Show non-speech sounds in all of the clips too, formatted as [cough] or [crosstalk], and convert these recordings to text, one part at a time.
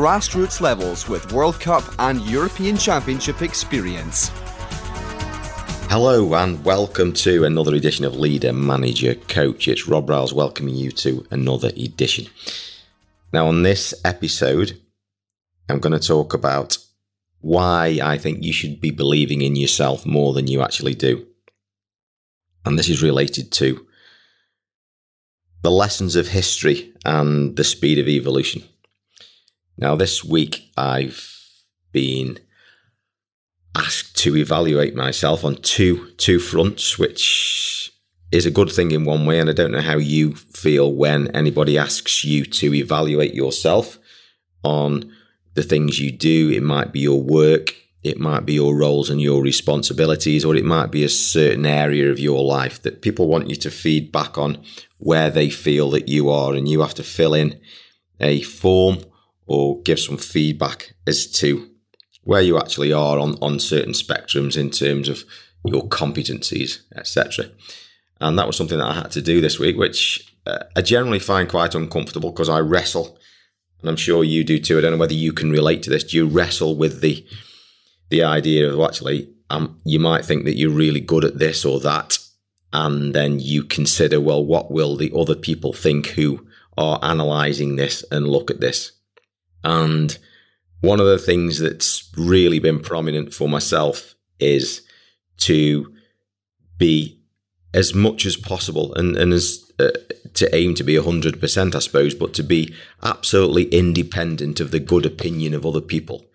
grassroots levels with World Cup and European Championship experience. Hello and welcome to another edition of Leader Manager Coach. It's Rob Riles welcoming you to another edition. Now, on this episode, I'm going to talk about why I think you should be believing in yourself more than you actually do. And this is related to the lessons of history and the speed of evolution. Now, this week I've been asked to evaluate myself on two two fronts, which is a good thing in one way. And I don't know how you feel when anybody asks you to evaluate yourself on the things you do. It might be your work, it might be your roles and your responsibilities, or it might be a certain area of your life that people want you to feed back on where they feel that you are, and you have to fill in a form or give some feedback as to where you actually are on, on certain spectrums in terms of your competencies, etc. And that was something that I had to do this week, which uh, I generally find quite uncomfortable because I wrestle, and I'm sure you do too. I don't know whether you can relate to this. Do you wrestle with the the idea of well, actually, um, you might think that you're really good at this or that, and then you consider, well, what will the other people think who are analysing this and look at this? And one of the things that's really been prominent for myself is to be as much as possible and, and as uh, to aim to be 100%, I suppose, but to be absolutely independent of the good opinion of other people.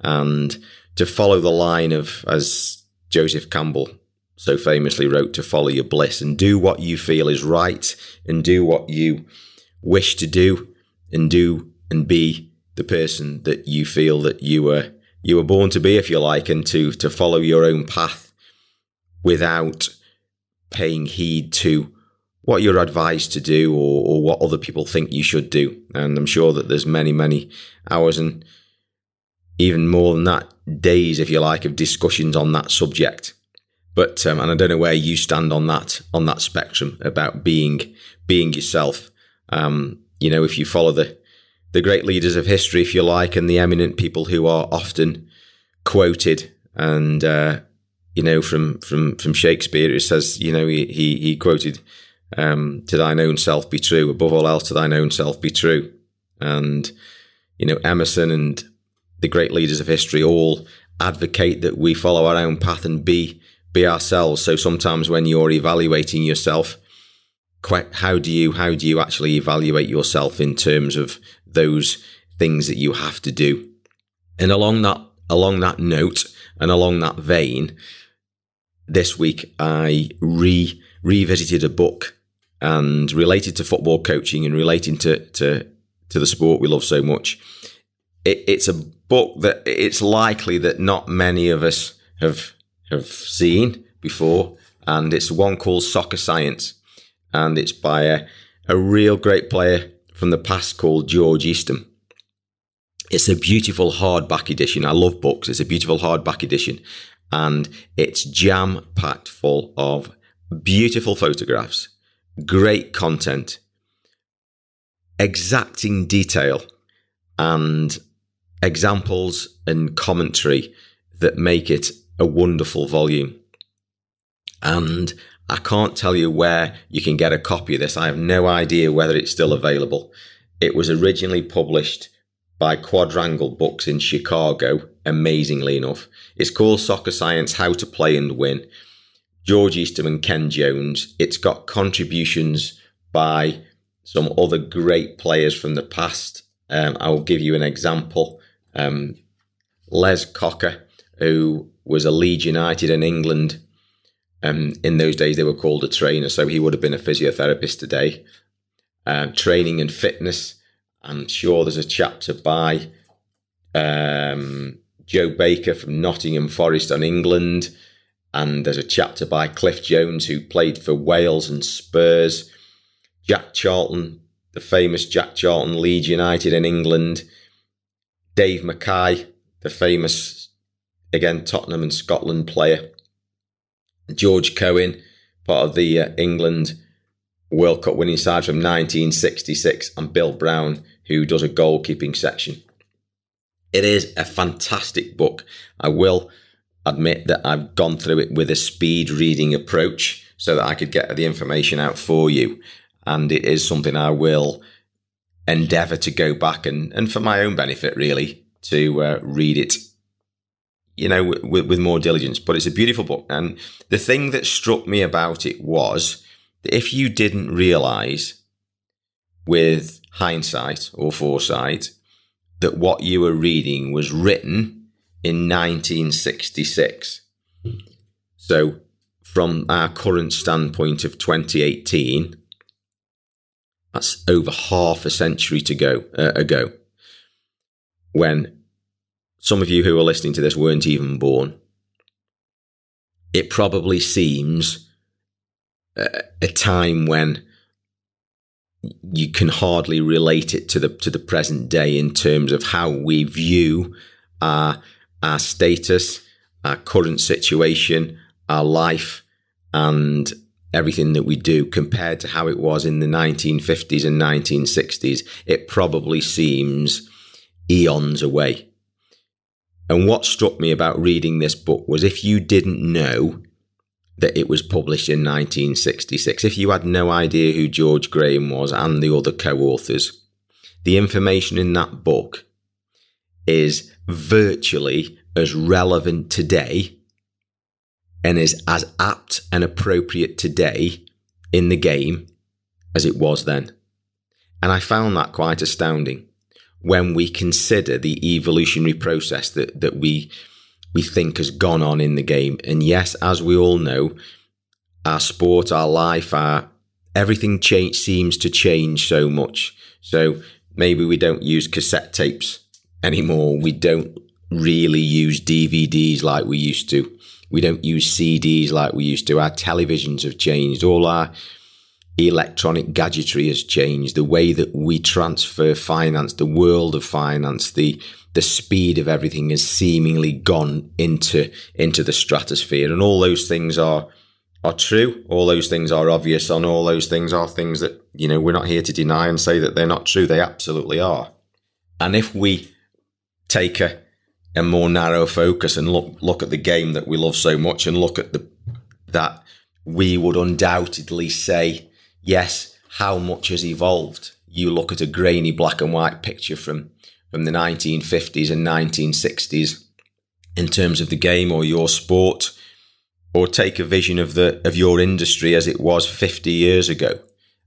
And to follow the line of, as Joseph Campbell so famously wrote, to follow your bliss and do what you feel is right and do what you wish to do and do and be the person that you feel that you were you were born to be, if you like, and to to follow your own path without paying heed to what you're advised to do or, or what other people think you should do. And I'm sure that there's many, many hours and even more than that, days, if you like, of discussions on that subject. But um, and I don't know where you stand on that on that spectrum about being being yourself. Um, you know, if you follow the the great leaders of history, if you like, and the eminent people who are often quoted. And uh, you know, from from from Shakespeare, it says, you know, he he, he quoted, um, "To thine own self be true, above all else, to thine own self be true." And you know, Emerson and the great leaders of history all advocate that we follow our own path and be be ourselves. So sometimes when you're evaluating yourself, how do you how do you actually evaluate yourself in terms of those things that you have to do. And along that along that note and along that vein, this week I re revisited a book and related to football coaching and relating to to to the sport we love so much. It, it's a book that it's likely that not many of us have have seen before, and it's one called Soccer Science, and it's by a, a real great player from the past called George Eastham. It's a beautiful hardback edition. I love books. It's a beautiful hardback edition and it's jam packed full of beautiful photographs, great content, exacting detail, and examples and commentary that make it a wonderful volume. And I can't tell you where you can get a copy of this. I have no idea whether it's still available. It was originally published by Quadrangle Books in Chicago, amazingly enough. It's called Soccer Science How to Play and Win. George Eastham and Ken Jones. It's got contributions by some other great players from the past. Um, I will give you an example. Um, Les Cocker, who was a Leeds United in England um, in those days, they were called a trainer, so he would have been a physiotherapist today. Uh, training and fitness. I'm sure there's a chapter by um, Joe Baker from Nottingham Forest on England. And there's a chapter by Cliff Jones, who played for Wales and Spurs. Jack Charlton, the famous Jack Charlton, Leeds United in England. Dave Mackay, the famous, again, Tottenham and Scotland player. George Cohen, part of the uh, England World Cup winning side from 1966, and Bill Brown, who does a goalkeeping section. It is a fantastic book. I will admit that I've gone through it with a speed reading approach so that I could get the information out for you. And it is something I will endeavour to go back and, and for my own benefit, really, to uh, read it, you know, with, with more diligence. But it's a beautiful book. And the thing that struck me about it was that if you didn't realise with hindsight or foresight that what you were reading was written in 1966. So, from our current standpoint of 2018, that's over half a century to go uh, ago, when some of you who are listening to this weren't even born. It probably seems a, a time when you can hardly relate it to the to the present day in terms of how we view our our status, our current situation, our life, and everything that we do compared to how it was in the 1950s and 1960s. It probably seems eons away. And what struck me about reading this book was if you didn't know that it was published in 1966. If you had no idea who George Graham was and the other co authors, the information in that book is virtually as relevant today and is as apt and appropriate today in the game as it was then. And I found that quite astounding when we consider the evolutionary process that, that we we think has gone on in the game. And yes, as we all know, our sport, our life, our everything change seems to change so much. So maybe we don't use cassette tapes anymore. We don't really use DVDs like we used to. We don't use CDs like we used to. Our televisions have changed. All our electronic gadgetry has changed. The way that we transfer finance, the world of finance, the the speed of everything has seemingly gone into into the stratosphere, and all those things are are true. All those things are obvious, and all those things are things that you know we're not here to deny and say that they're not true. They absolutely are. And if we take a a more narrow focus and look look at the game that we love so much, and look at the that we would undoubtedly say yes, how much has evolved. You look at a grainy black and white picture from from the 1950s and 1960s in terms of the game or your sport, or take a vision of the of your industry as it was 50 years ago,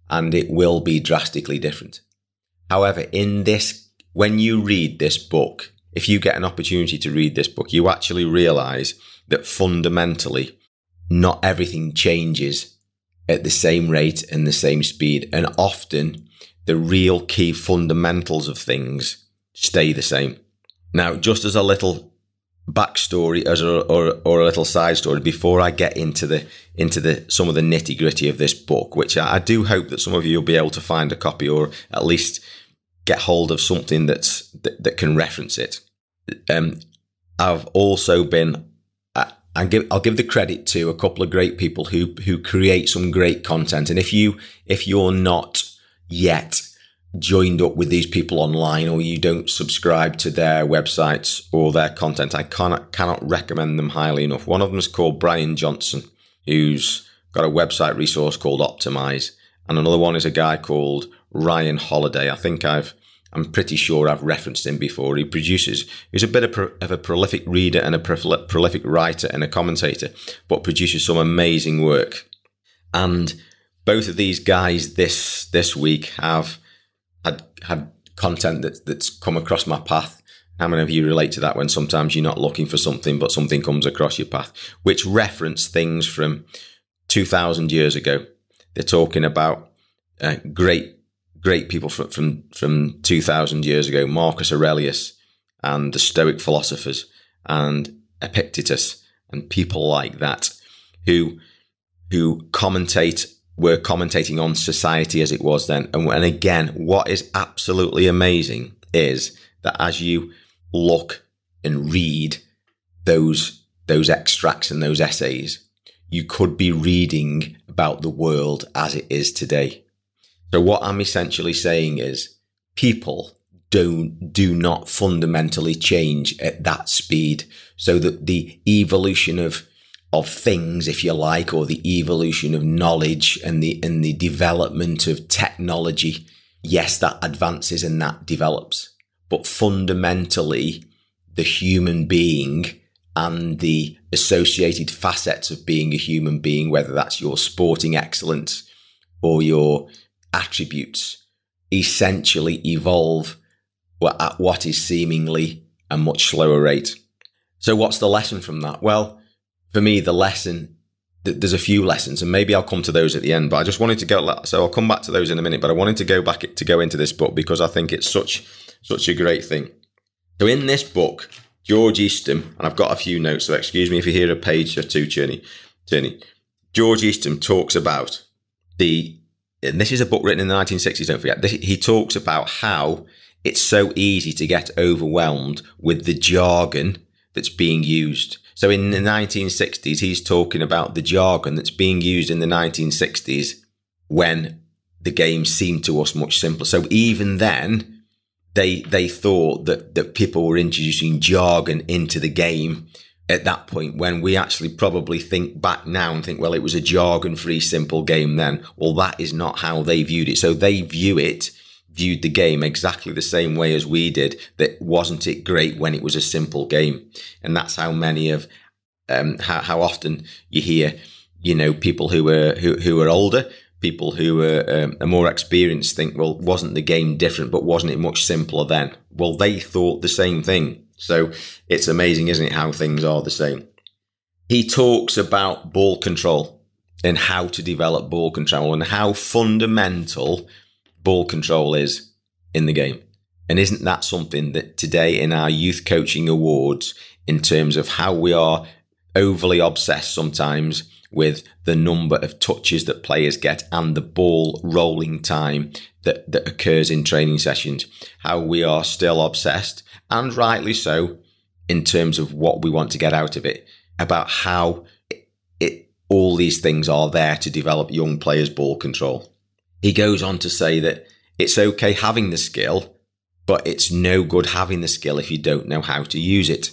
and it will be drastically different. However, in this, when you read this book, if you get an opportunity to read this book, you actually realize that fundamentally, not everything changes at the same rate and the same speed, and often the real key fundamentals of things stay the same. Now, just as a little backstory, as a, or or a little side story, before I get into the into the some of the nitty gritty of this book, which I, I do hope that some of you will be able to find a copy or at least get hold of something that's that, that can reference it. Um, I've also been and give, I'll give the credit to a couple of great people who who create some great content. And if you if you're not yet joined up with these people online or you don't subscribe to their websites or their content, I cannot cannot recommend them highly enough. One of them is called Brian Johnson, who's got a website resource called Optimize, and another one is a guy called Ryan Holiday. I think I've I'm pretty sure I've referenced him before. He produces, he's a bit of, a prolific reader and a pro, prolific writer and a commentator, but produces some amazing work. And both of these guys this this week have had had content that, that's come across my path. How many of you relate to that when sometimes you're not looking for something, but something comes across your path, which reference things from 2,000 years ago? They're talking about uh, great, great people from, from, from 2,000 years ago, Marcus Aurelius and the Stoic philosophers and Epictetus and people like that who who commentate were commentating on society as it was then. And, and again, what is absolutely amazing is that as you look and read those those extracts and those essays, you could be reading about the world as it is today. So what I'm essentially saying is people don't do not fundamentally change at that speed. So that the evolution of of things, if you like, or the evolution of knowledge and the and the development of technology, yes, that advances and that develops. But fundamentally, the human being and the associated facets of being a human being, whether that's your sporting excellence or your attributes, essentially evolve at what is seemingly a much slower rate. So, what's the lesson from that? Well, for me, the lesson there's a few lessons, and maybe I'll come to those at the end. But I just wanted to go. So I'll come back to those in a minute. But I wanted to go back to go into this book because I think it's such such a great thing. So in this book, George Eastham, and I've got a few notes. So excuse me if you hear a page or two turning. Turning. George Eastham talks about the. And this is a book written in the 1960s. Don't forget. This, he talks about how it's so easy to get overwhelmed with the jargon that's being used. So in the 1960s, he's talking about the jargon that's being used in the 1960s when the game seemed to us much simpler. So even then, they they thought that that people were introducing jargon into the game at that point when we actually probably think back now and think well it was a jargon free simple game then well that is not how they viewed it so they view it viewed the game exactly the same way as we did. That wasn't it great when it was a simple game, and that's how many of um, how, how often you hear you know people who were who who are older. People who were, um, are more experienced think, well, wasn't the game different, but wasn't it much simpler then? Well, they thought the same thing. So it's amazing, isn't it, how things are the same. He talks about ball control and how to develop ball control and how fundamental ball control is in the game. And isn't that something that today in our youth coaching awards, in terms of how we are overly obsessed sometimes with the number of touches that players get and the ball rolling time that, that occurs in training sessions, how we are still obsessed, and rightly so, in terms of what we want to get out of it, about how it, it all these things are there to develop young players' ball control. He goes on to say that it's okay having the skill, but it's no good having the skill if you don't know how to use it.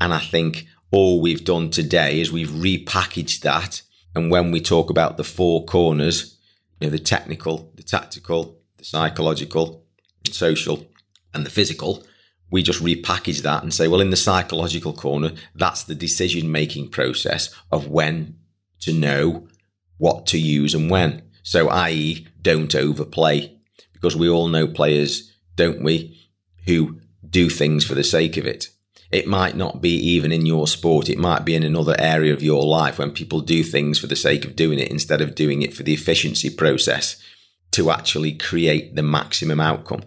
And I think all we've done today is we've repackaged that. And when we talk about the four corners, you know, the technical, the tactical, the psychological, the social, and the physical, we just repackage that and say, well, in the psychological corner, that's the decision making process of when to know what to use and when. So, i.e., don't overplay, because we all know players, don't we, who do things for the sake of it. It might not be even in your sport. It might be in another area of your life when people do things for the sake of doing it instead of doing it for the efficiency process to actually create the maximum outcome.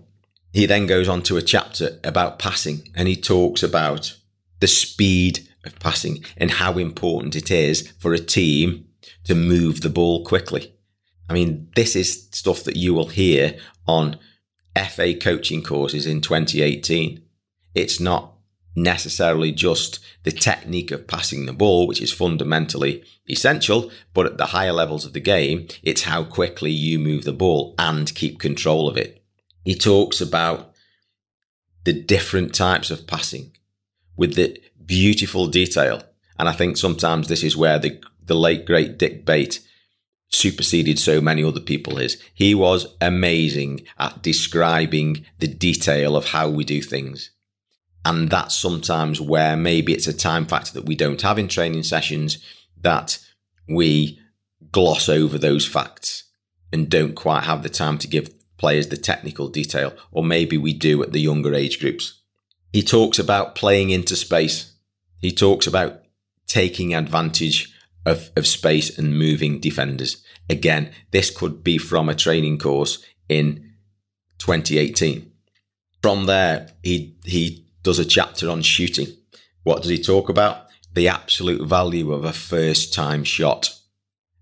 He then goes on to a chapter about passing and he talks about the speed of passing and how important it is for a team to move the ball quickly. I mean, this is stuff that you will hear on FA coaching courses in 2018. It's not necessarily just the technique of passing the ball, which is fundamentally essential, but at the higher levels of the game, it's how quickly you move the ball and keep control of it. He talks about the different types of passing with the beautiful detail. And I think sometimes this is where the, the late great Dick Bate superseded so many other people is he was amazing at describing the detail of how we do things. And that's sometimes where maybe it's a time factor that we don't have in training sessions that we gloss over those facts and don't quite have the time to give players the technical detail, or maybe we do at the younger age groups. He talks about playing into space. He talks about taking advantage of, of space and moving defenders. Again, this could be from a training course in 2018. From there, he he does a chapter on shooting. What does he talk about? The absolute value of a first time shot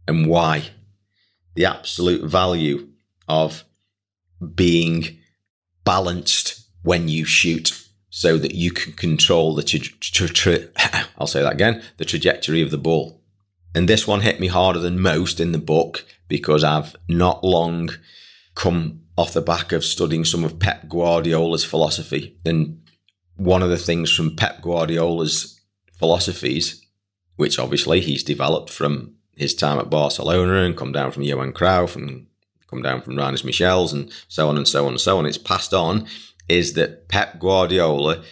and why. The absolute value of being balanced when you shoot so that you can control the tra- tra- tra- [laughs] I'll say that again, the trajectory of the ball. And this one hit me harder than most in the book because I've not long come off the back of studying some of Pep Guardiola's philosophy. And one of the things from Pep Guardiola's philosophies, which obviously he's developed from his time at Barcelona and come down from Johan Cruyff and come down from Rinus Michels and so on and so on and so on. It's passed on is that Pep Guardiola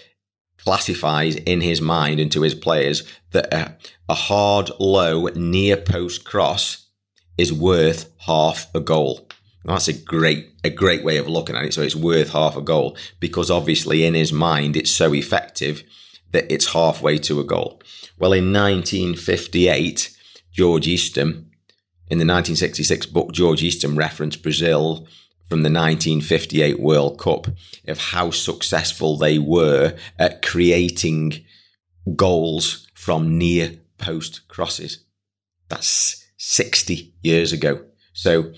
classifies in his mind and to his players that a, a hard, low, near post cross is worth half a goal. That's a great, a great way of looking at it. So it's worth half a goal because obviously in his mind it's so effective that it's halfway to a goal. Well, in 1958, George Eastham, in the 1966 book, George Eastham referenced Brazil from the 1958 World Cup of how successful they were at creating goals from near post crosses. That's 60 years ago. So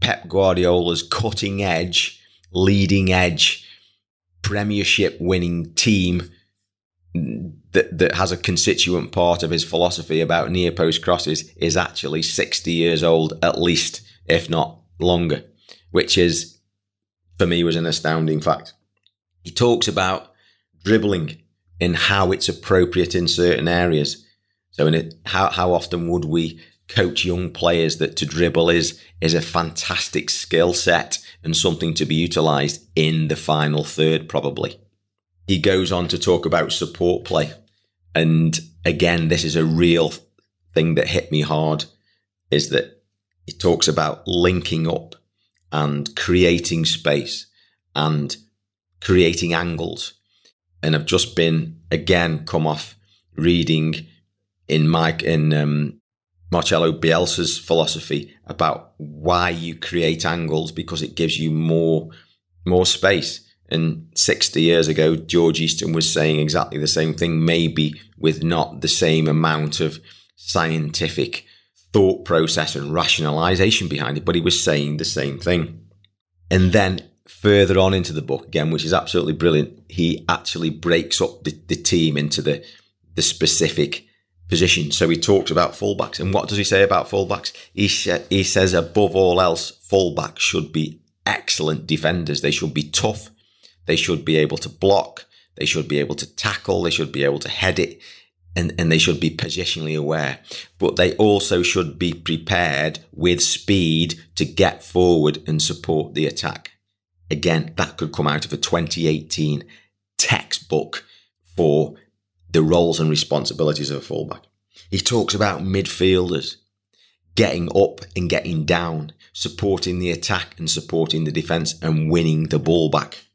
Pep Guardiola's cutting edge, leading edge, premiership winning team that, that has a constituent part of his philosophy about near post crosses is actually 60 years old, at least, if not longer which is, for me, was an astounding fact. He talks about dribbling and how it's appropriate in certain areas. So, in it, how, how often would we coach young players that to dribble is, is a fantastic skill set and something to be utilized in the final third, probably. He goes on to talk about support play. And again, this is a real thing that hit me hard is that he talks about linking up and creating space and creating angles. And I've just been again come off reading in Mike in um, Marcelo Bielsa's philosophy about why you create angles because it gives you more more space. And 60 years ago, George Eastham was saying exactly the same thing, maybe with not the same amount of scientific thought process and rationalization behind it, but he was saying the same thing. And then further on into the book again, which is absolutely brilliant, he actually breaks up the, the team into the the specific position. So he talks about fullbacks, and what does he say about fullbacks? He sh- he says above all else, fullbacks should be excellent defenders. They should be tough. They should be able to block. They should be able to tackle. They should be able to head it and, and they should be positionally aware, but they also should be prepared with speed to get forward and support the attack. Again, that could come out of a 2018 textbook for the roles and responsibilities of a fullback. He talks about midfielders getting up and getting down, supporting the attack and supporting the defense and winning the ball back.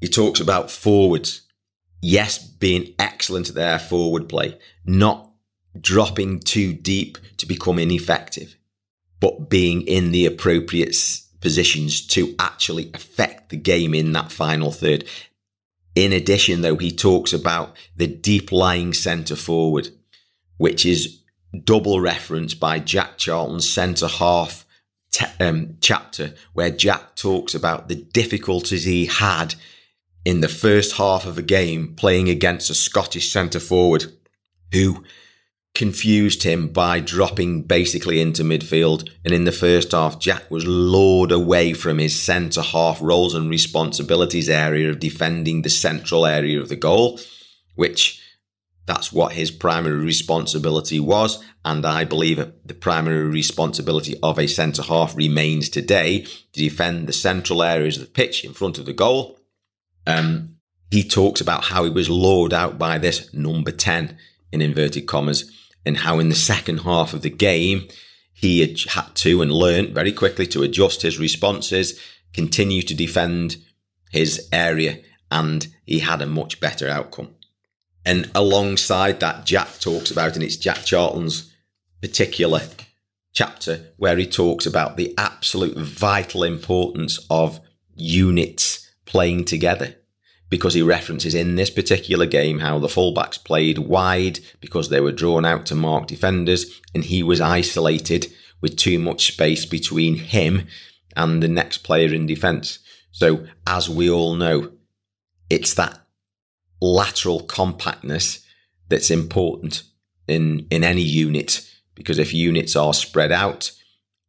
He talks about forwards yes, being excellent at their forward play, not dropping too deep to become ineffective, but being in the appropriate positions to actually affect the game in that final third. In addition, though, he talks about the deep lying centre forward, which is double referenced by Jack Charlton's centre half te- um, chapter, where Jack talks about the difficulties he had in the first half of a game playing against a Scottish centre forward who confused him by dropping basically into midfield. And in the first half, Jack was lured away from his centre half roles and responsibilities area of defending the central area of the goal, which that's what his primary responsibility was. And I believe the primary responsibility of a centre half remains today to defend the central areas of the pitch in front of the goal um, he talks about how he was lured out by this number 10 in inverted commas and how in the second half of the game, he had had to and learned very quickly to adjust his responses, continue to defend his area, and he had a much better outcome. And alongside that, Jack talks about, and it's Jack Charlton's particular chapter where he talks about the absolute vital importance of units playing together because he references in this particular game how the fullbacks played wide because they were drawn out to mark defenders and he was isolated with too much space between him and the next player in defence. So, as we all know, it's that lateral compactness that's important in, in any unit because if units are spread out,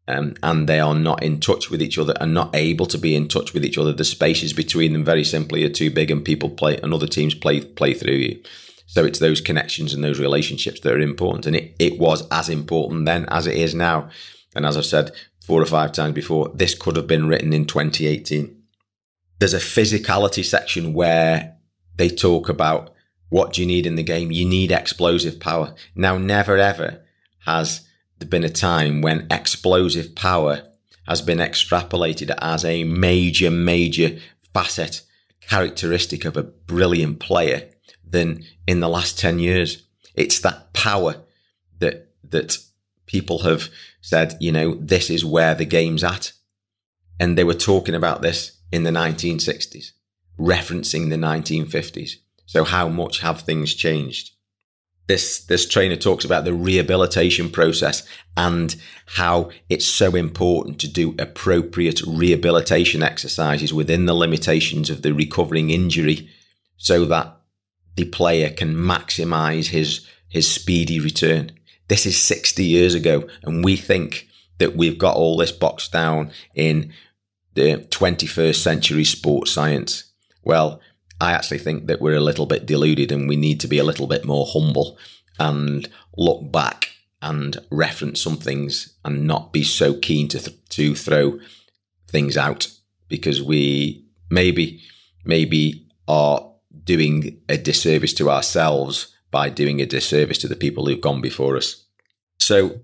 um, and they are not in touch with each other and not able to be in touch with each other. The spaces between them very simply are too big, and people play and other teams play play through you. So it's those connections and those relationships that are important, and it, it was as important then as it is now. And as I've said four or five times before, this could have been written in 2018. There's a physicality section where they talk about what do you need in the game. You need explosive power. Now, never ever has been a time when explosive power has been extrapolated as a major, major facet, characteristic of a brilliant player than in the last 10 years. It's that power that, that people have said, you know, this is where the game's at. And they were talking about this in the 1960s, referencing the 1950s. So how much have things changed? This this trainer talks about the rehabilitation process and how it's so important to do appropriate rehabilitation exercises within the limitations of the recovering injury so that the player can maximize his his speedy return. This is 60 years ago and we think that we've got all this boxed down in the 21st century sports science. Well I actually think that we're a little bit deluded and we need to be a little bit more humble and look back and reference some things and not be so keen to th- to throw things out because we maybe maybe are doing a disservice to ourselves by doing a disservice to the people who've gone before us. So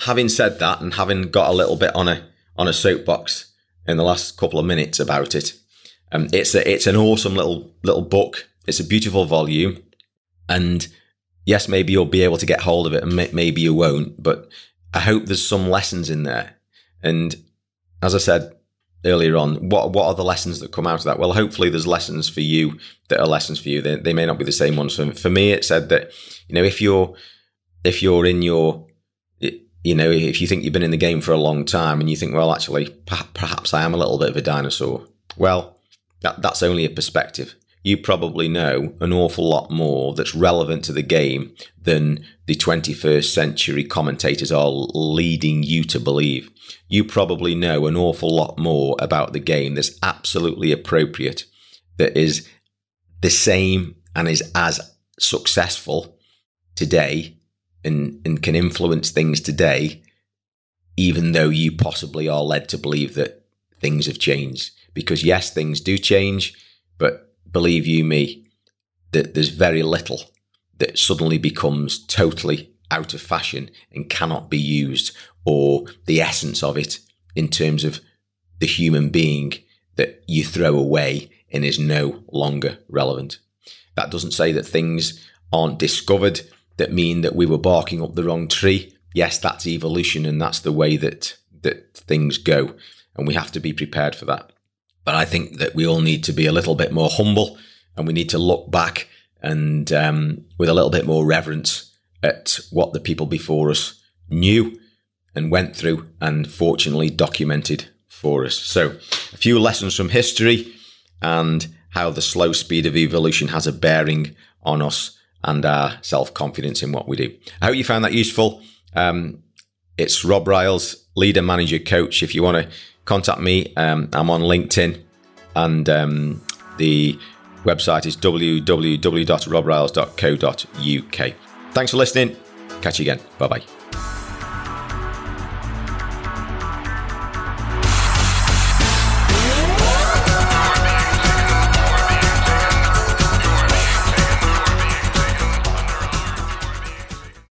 having said that and having got a little bit on a on a soapbox in the last couple of minutes about it, um, it's a, it's an awesome little little book. It's a beautiful volume, and yes, maybe you'll be able to get hold of it, and may- maybe you won't. But I hope there's some lessons in there. And as I said earlier on, what what are the lessons that come out of that? Well, hopefully there's lessons for you that are lessons for you. They, they may not be the same ones. For, for me, it said that you know if you're if you're in your you know if you think you've been in the game for a long time and you think well actually perhaps I am a little bit of a dinosaur. Well, that, that's only a perspective. You probably know an awful lot more that's relevant to the game than the 21st century commentators are leading you to believe. You probably know an awful lot more about the game that's absolutely appropriate, that is the same and is as successful today and, and can influence things today, even though you possibly are led to believe that things have changed because yes, things do change, but believe you me, that there's very little that suddenly becomes totally out of fashion and cannot be used, or the essence of it in terms of the human being that you throw away and is no longer relevant. That doesn't say that things aren't discovered that mean that we were barking up the wrong tree. Yes, that's evolution and that's the way that that things go and we have to be prepared for that. But I think that we all need to be a little bit more humble and we need to look back and um, with a little bit more reverence at what the people before us knew and went through and fortunately documented for us. So, a few lessons from history and how the slow speed of evolution has a bearing on us and our self confidence in what we do. I hope you found that useful. Um, it's Rob Riles, leader, manager, coach. If you want to contact me. Um, I'm on LinkedIn, and um, the website is www.robriles.co.uk. Thanks for listening. Catch you again. Bye bye.